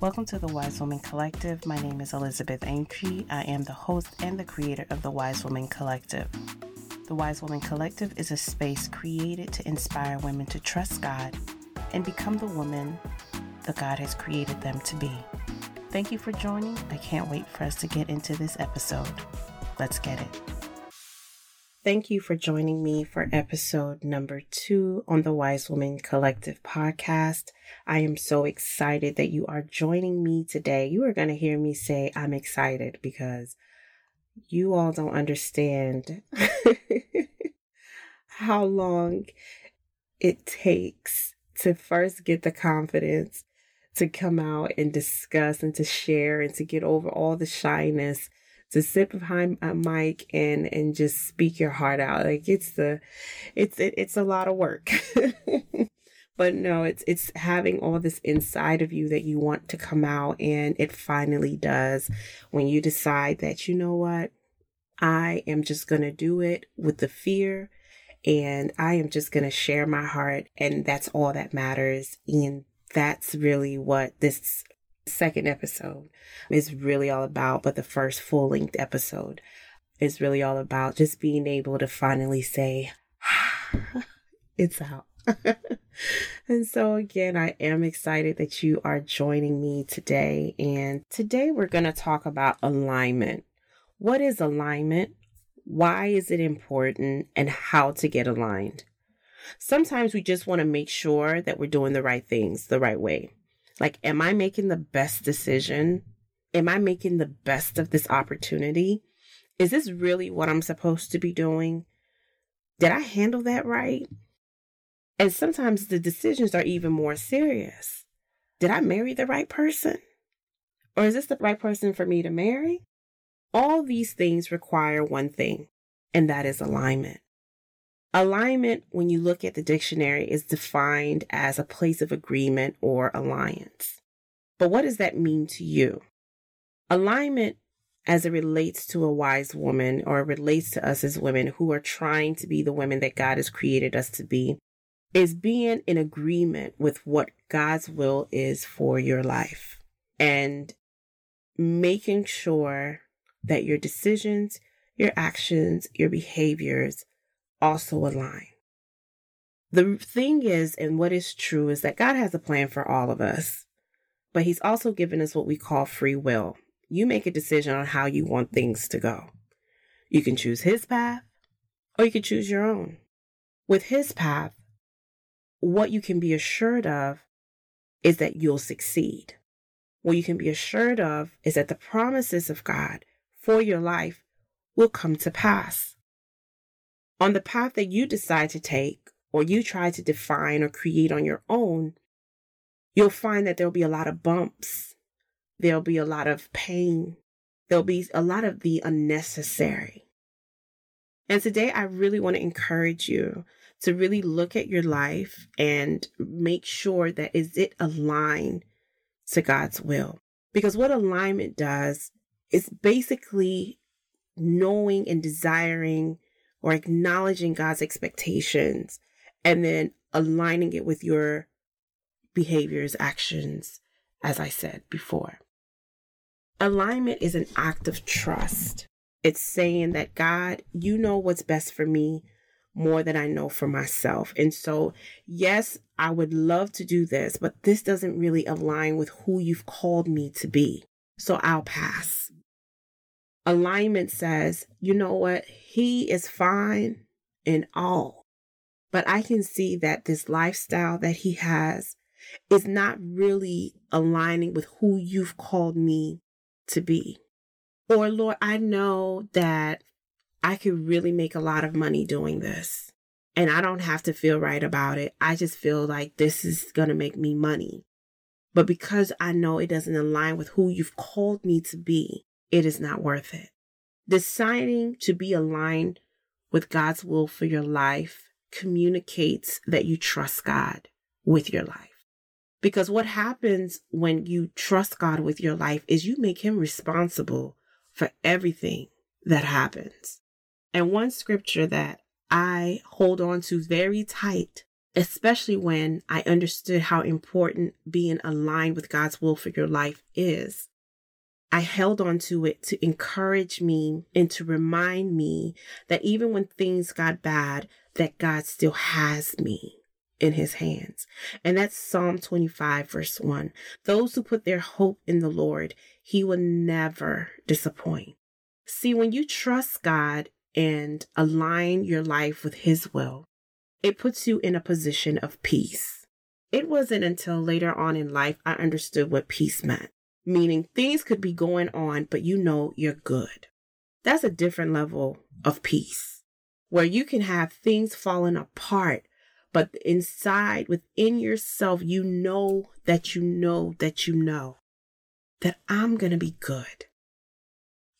Welcome to the Wise Woman Collective. My name is Elizabeth Aintree. I am the host and the creator of the Wise Woman Collective. The Wise Woman Collective is a space created to inspire women to trust God and become the woman that God has created them to be. Thank you for joining. I can't wait for us to get into this episode. Let's get it. Thank you for joining me for episode number two on the Wise Woman Collective podcast. I am so excited that you are joining me today. You are going to hear me say I'm excited because you all don't understand how long it takes to first get the confidence to come out and discuss and to share and to get over all the shyness to sit behind a mic and and just speak your heart out. Like it's the it's it, it's a lot of work. But no it's it's having all this inside of you that you want to come out and it finally does when you decide that you know what? I am just to do it with the fear and I am just going to share my heart and that's all that matters and that's really what this second episode is really all about, but the first full length episode is really all about just being able to finally say, it's out. and so, again, I am excited that you are joining me today. And today we're going to talk about alignment. What is alignment? Why is it important? And how to get aligned. Sometimes we just want to make sure that we're doing the right things the right way. Like, am I making the best decision? Am I making the best of this opportunity? Is this really what I'm supposed to be doing? Did I handle that right? And sometimes the decisions are even more serious. Did I marry the right person? Or is this the right person for me to marry? All these things require one thing, and that is alignment. Alignment, when you look at the dictionary, is defined as a place of agreement or alliance. But what does that mean to you? Alignment, as it relates to a wise woman or relates to us as women who are trying to be the women that God has created us to be, is being in agreement with what God's will is for your life and making sure that your decisions, your actions, your behaviors also align. The thing is, and what is true, is that God has a plan for all of us, but He's also given us what we call free will. You make a decision on how you want things to go. You can choose His path, or you can choose your own. With His path, what you can be assured of is that you'll succeed. What you can be assured of is that the promises of God for your life will come to pass. On the path that you decide to take or you try to define or create on your own, you'll find that there'll be a lot of bumps. There'll be a lot of pain. There'll be a lot of the unnecessary. And today I really want to encourage you to really look at your life and make sure that is it aligned to God's will? Because what alignment does is basically knowing and desiring or acknowledging God's expectations and then aligning it with your behaviors, actions, as I said before. Alignment is an act of trust. It's saying that God, you know what's best for me more than I know for myself. And so, yes, I would love to do this, but this doesn't really align with who you've called me to be. So I'll pass. Alignment says, you know what? He is fine in all. But I can see that this lifestyle that he has is not really aligning with who you've called me to be. Or, Lord, I know that I could really make a lot of money doing this. And I don't have to feel right about it. I just feel like this is going to make me money. But because I know it doesn't align with who you've called me to be, it is not worth it. Deciding to be aligned with God's will for your life communicates that you trust God with your life. Because what happens when you trust God with your life is you make him responsible for everything that happens. And one scripture that I hold on to very tight especially when I understood how important being aligned with God's will for your life is. I held on to it to encourage me and to remind me that even when things got bad, that God still has me in his hands. And that's Psalm 25 verse 1. Those who put their hope in the Lord, he will never disappoint. See, when you trust God and align your life with his will, it puts you in a position of peace. It wasn't until later on in life I understood what peace meant meaning things could be going on, but you know you're good. That's a different level of peace where you can have things falling apart, but inside within yourself, you know that you know that you know that I'm going to be good.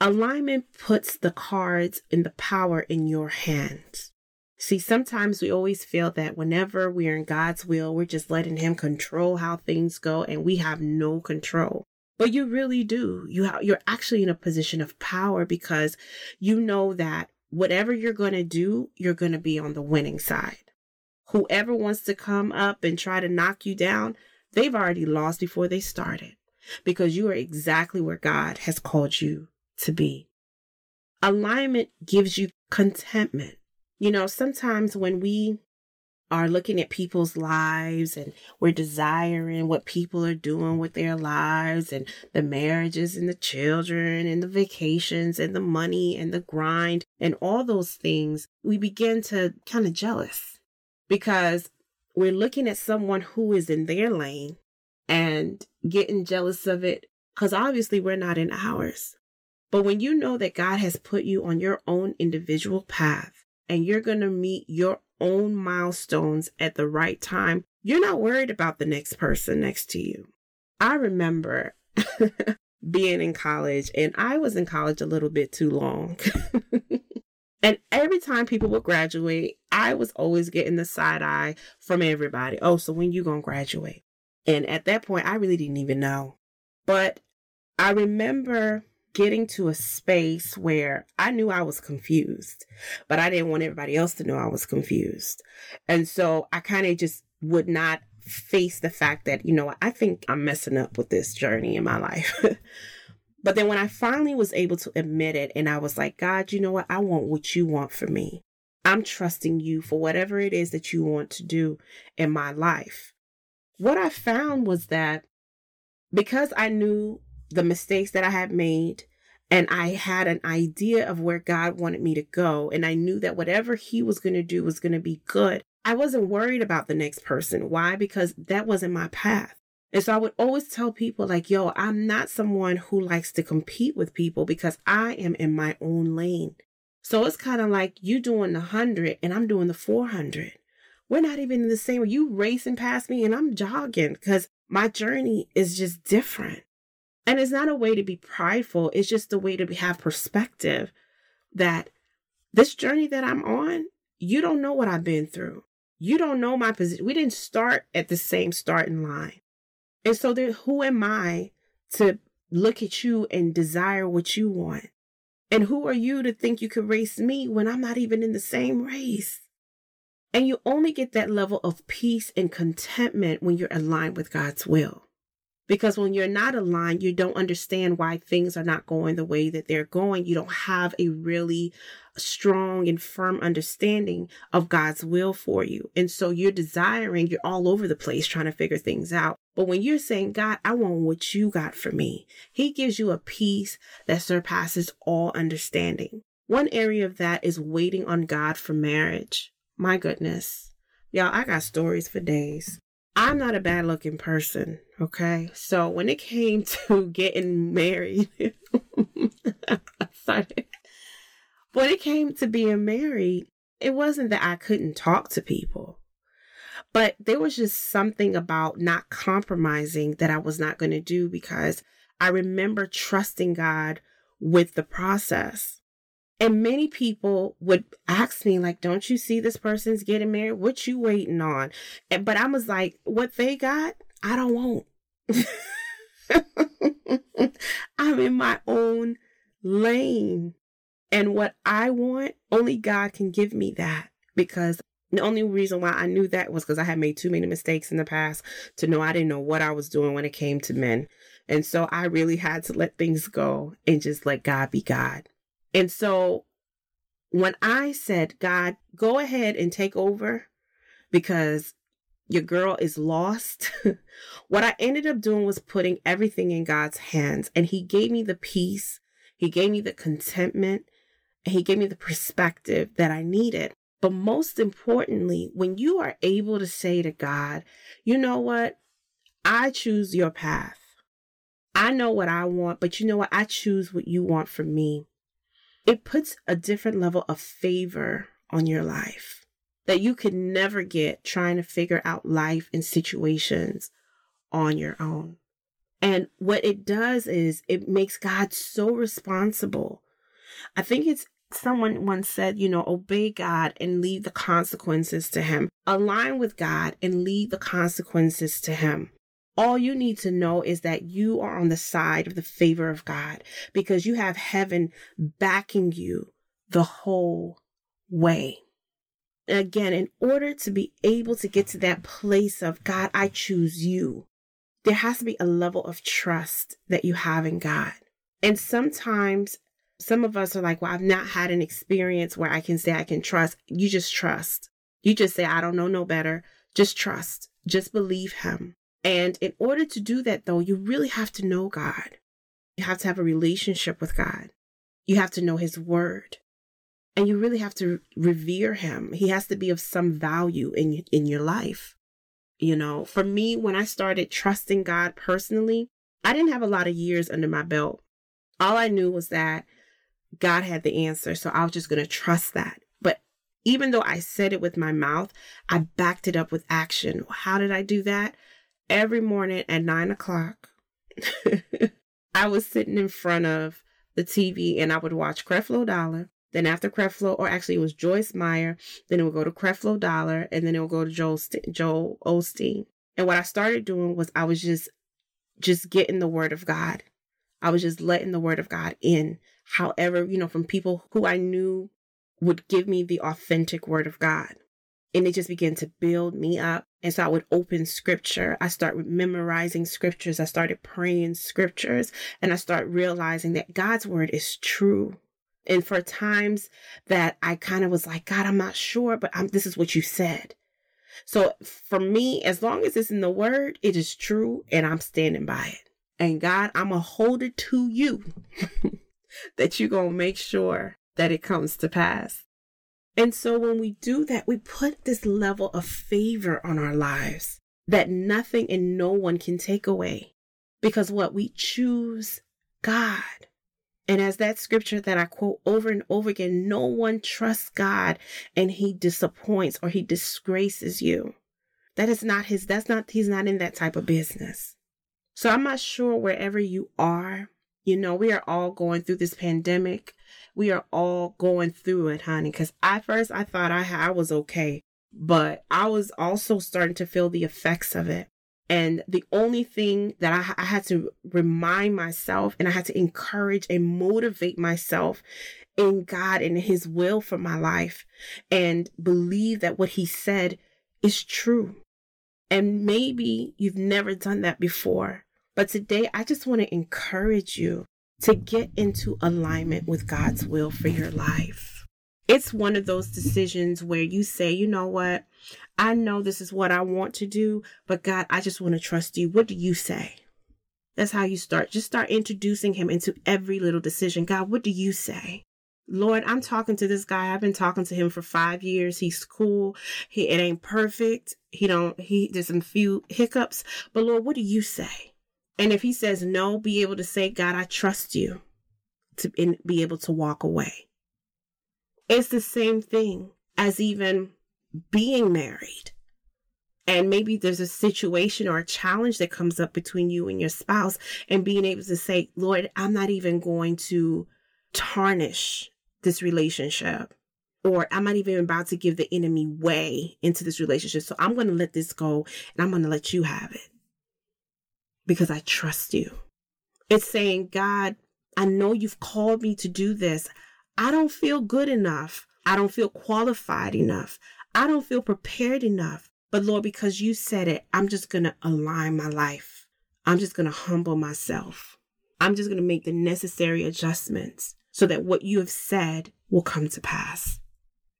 Alignment puts the cards and the power in your hands. See, sometimes we always feel that whenever we're in God's will, we're just letting Him control how things go and we have no control. But you really do. You ha- you're actually in a position of power because you know that whatever you're going to do, you're going to be on the winning side. Whoever wants to come up and try to knock you down, they've already lost before they started because you are exactly where God has called you to be. Alignment gives you contentment. You know, sometimes when we are looking at people's lives and we're desiring what people are doing with their lives and the marriages and the children and the vacations and the money and the grind and all those things, we begin to kind of jealous because we're looking at someone who is in their lane and getting jealous of it because obviously we're not in ours. But when you know that God has put you on your own individual path and you're going to meet your own milestones at the right time, you're not worried about the next person next to you. I remember being in college, and I was in college a little bit too long. and every time people would graduate, I was always getting the side eye from everybody. Oh, so when you to graduate? And at that point, I really didn't even know. But I remember getting to a space where I knew I was confused, but I didn't want everybody else to know I was confused. And so I kind of just would not face the fact that, you know, I think I'm messing up with this journey in my life. but then when I finally was able to admit it and I was like, God, you know what? I want what you want for me. I'm trusting you for whatever it is that you want to do in my life. What I found was that because I knew the mistakes that I had made. And I had an idea of where God wanted me to go. And I knew that whatever He was going to do was going to be good. I wasn't worried about the next person. Why? Because that wasn't my path. And so I would always tell people, like, yo, I'm not someone who likes to compete with people because I am in my own lane. So it's kind of like you doing the 100 and I'm doing the 400. We're not even in the same. Way. You racing past me and I'm jogging because my journey is just different. And it's not a way to be prideful, it's just a way to have perspective that this journey that I'm on, you don't know what I've been through. You don't know my position. We didn't start at the same starting line. And so then who am I to look at you and desire what you want? And who are you to think you could race me when I'm not even in the same race? And you only get that level of peace and contentment when you're aligned with God's will. Because when you're not aligned, you don't understand why things are not going the way that they're going. You don't have a really strong and firm understanding of God's will for you. And so you're desiring, you're all over the place trying to figure things out. But when you're saying, God, I want what you got for me, He gives you a peace that surpasses all understanding. One area of that is waiting on God for marriage. My goodness. Y'all, I got stories for days. I'm not a bad looking person, okay? So when it came to getting married, sorry. When it came to being married, it wasn't that I couldn't talk to people, but there was just something about not compromising that I was not going to do because I remember trusting God with the process. And many people would ask me, like, don't you see this person's getting married? What you waiting on? But I was like, what they got, I don't want. I'm in my own lane. And what I want, only God can give me that because The only reason why I knew that was because I had made too many mistakes in the past to know I didn't know what I was doing when it came to men. And so I really had to let things go and just let God be God. And so when I said, God, go ahead and take over because your girl is lost, what I ended up doing was putting everything in God's hands. And He gave me the peace, He gave me the contentment, and He gave me the perspective that I needed. But most importantly, when you are able to say to God, you know what? I choose your path. I know what I want, but you know what? I choose what you want for me. It puts a different level of favor on your life that you could never get trying to figure out life and situations on your own. And what it does is it makes God so responsible. I think it's someone once said, you know, obey God and leave the consequences to Him. Align with God and leave the consequences to Him. All you need to know is that you are on the side of the favor of God because you have heaven backing you the whole way. Again, in order to be able to get to that place of God, I choose you, there has to be a level of trust that you have in God. And sometimes some of us are like, well, I've not had an experience where I can say I can trust. You just trust. You just say, I don't know no better. Just trust. Just believe Him. And in order to do that, though, you really have to know God. You have to have a relationship with God. You have to know His Word. And you really have to revere Him. He has to be of some value in, in your life. You know, for me, when I started trusting God personally, I didn't have a lot of years under my belt. All I knew was that God had the answer. So I was just going to trust that. But even though I said it with my mouth, I backed it up with action. How did I do that? Every morning at nine o'clock, I was sitting in front of the TV and I would watch Creflo Dollar. Then after Creflo, or actually it was Joyce Meyer, then it would go to Creflo Dollar, and then it would go to Joel, St- Joel Osteen. And what I started doing was I was just, just getting the word of God. I was just letting the word of God in. However, you know, from people who I knew would give me the authentic word of God and it just began to build me up. And so I would open scripture. I started memorizing scriptures. I started praying scriptures and I start realizing that God's word is true. And for times that I kind of was like, God, I'm not sure, but I'm, this is what you said. So for me, as long as it's in the word, it is true and I'm standing by it. And God, I'm going to hold it to you that you're going to make sure that it comes to pass. And so when we do that, we put this level of favor on our lives that nothing and no one can take away. Because what we choose God. And as that scripture that I quote over and over again, no one trusts God and he disappoints or he disgraces you. That is not his, that's not, he's not in that type of business. So I'm not sure wherever you are, you know, we are all going through this pandemic we are all going through it, honey. Because at first I thought I, I was okay, but I was also starting to feel the effects of it. And the only thing that I, I had to remind myself and I had to encourage and motivate myself in God and His will for my life and believe that what He said is true. And maybe you've never done that before. But today, I just want to encourage you to get into alignment with God's will for your life. It's one of those decisions where you say, you know what? I know this is what I want to do, but God, I just want to trust you. What do you say? That's how you start. Just start introducing him into every little decision. God, what do you say? Lord, I'm talking to this guy. I've been talking to him for five years. He's cool. He it ain't perfect. He don't he there's some few hiccups. But Lord, what do you say? And if he says no, be able to say, God, I trust you to be able to walk away. It's the same thing as even being married. And maybe there's a situation or a challenge that comes up between you and your spouse, and being able to say, Lord, I'm not even going to tarnish this relationship, or I'm not even about to give the enemy way into this relationship. So I'm going to let this go and I'm going to let you have it because I trust you. It's saying, God, I know you've called me to do this. I don't feel good enough. I don't feel qualified enough. I don't feel prepared enough. But Lord, because you said it, I'm just going to align my life. I'm just going to humble myself. I'm just going to make the necessary adjustments so that what you have said will come to pass.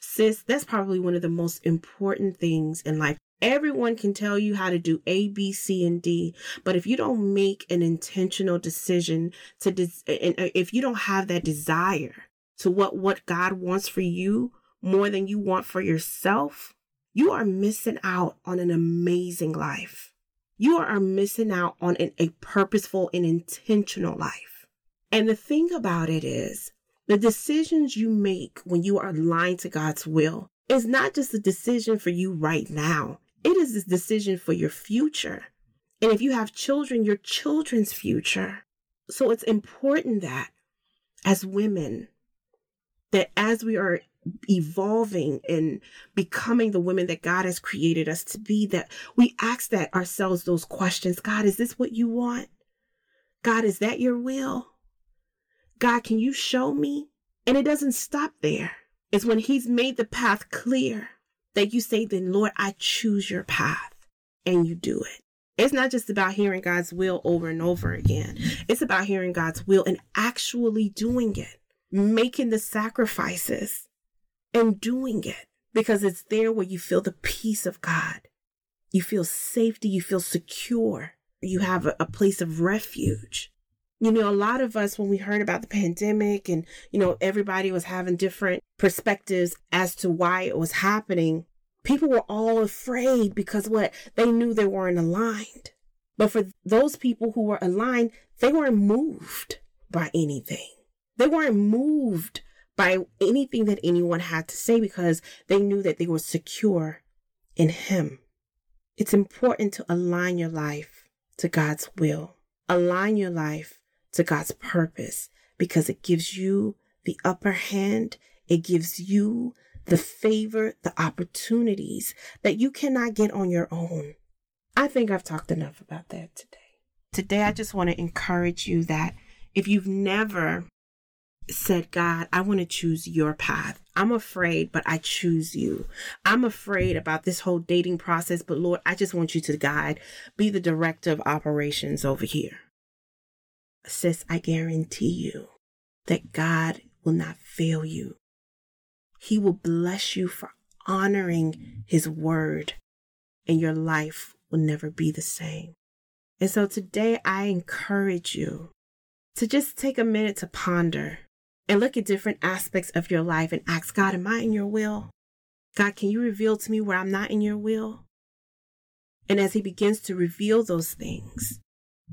Sis, that's probably one of the most important things in life. Everyone can tell you how to do A, B, C, and D, but if you don't make an intentional decision to, des- and uh, if you don't have that desire to what, what God wants for you more than you want for yourself, you are missing out on an amazing life. You are missing out on an, a purposeful and intentional life. And the thing about it is, the decisions you make when you are aligned to God's will is not just a decision for you right now. It is this decision for your future. And if you have children, your children's future. So it's important that as women, that as we are evolving and becoming the women that God has created us to be, that we ask that ourselves those questions. God, is this what you want? God, is that your will? God, can you show me? And it doesn't stop there. It's when He's made the path clear that you say, then Lord, I choose your path and you do it. It's not just about hearing God's will over and over again. It's about hearing God's will and actually doing it, making the sacrifices and doing it because it's there where you feel the peace of God. You feel safety. You feel secure. You have a, a place of refuge. You know, a lot of us, when we heard about the pandemic and, you know, everybody was having different perspectives as to why it was happening, people were all afraid because what? They knew they weren't aligned. But for those people who were aligned, they weren't moved by anything. They weren't moved by anything that anyone had to say because they knew that they were secure in Him. It's important to align your life to God's will. Align your life to God's purpose because it gives you the upper hand. It gives you the favor, the opportunities that you cannot get on your own. I think I've talked enough about that today. Today, I just want to encourage you that if you've never said, God, I want to choose your path. I'm afraid, but I choose you. I'm afraid about this whole dating process, but Lord, I just want you to guide, be the director of operations over here. Sis, I guarantee you that God will not fail you. He will bless you for honoring His word, and your life will never be the same. And so today I encourage you to just take a minute to ponder and look at different aspects of your life and ask God, Am I in your will? God, can you reveal to me where I'm not in your will? And as He begins to reveal those things,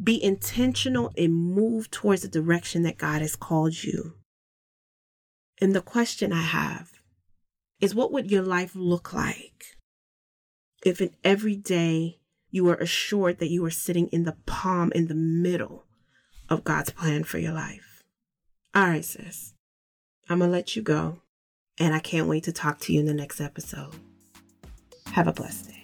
be intentional and move towards the direction that God has called you. And the question I have is what would your life look like if in every day you were assured that you were sitting in the palm, in the middle of God's plan for your life? All right, sis. I'm going to let you go. And I can't wait to talk to you in the next episode. Have a blessed day.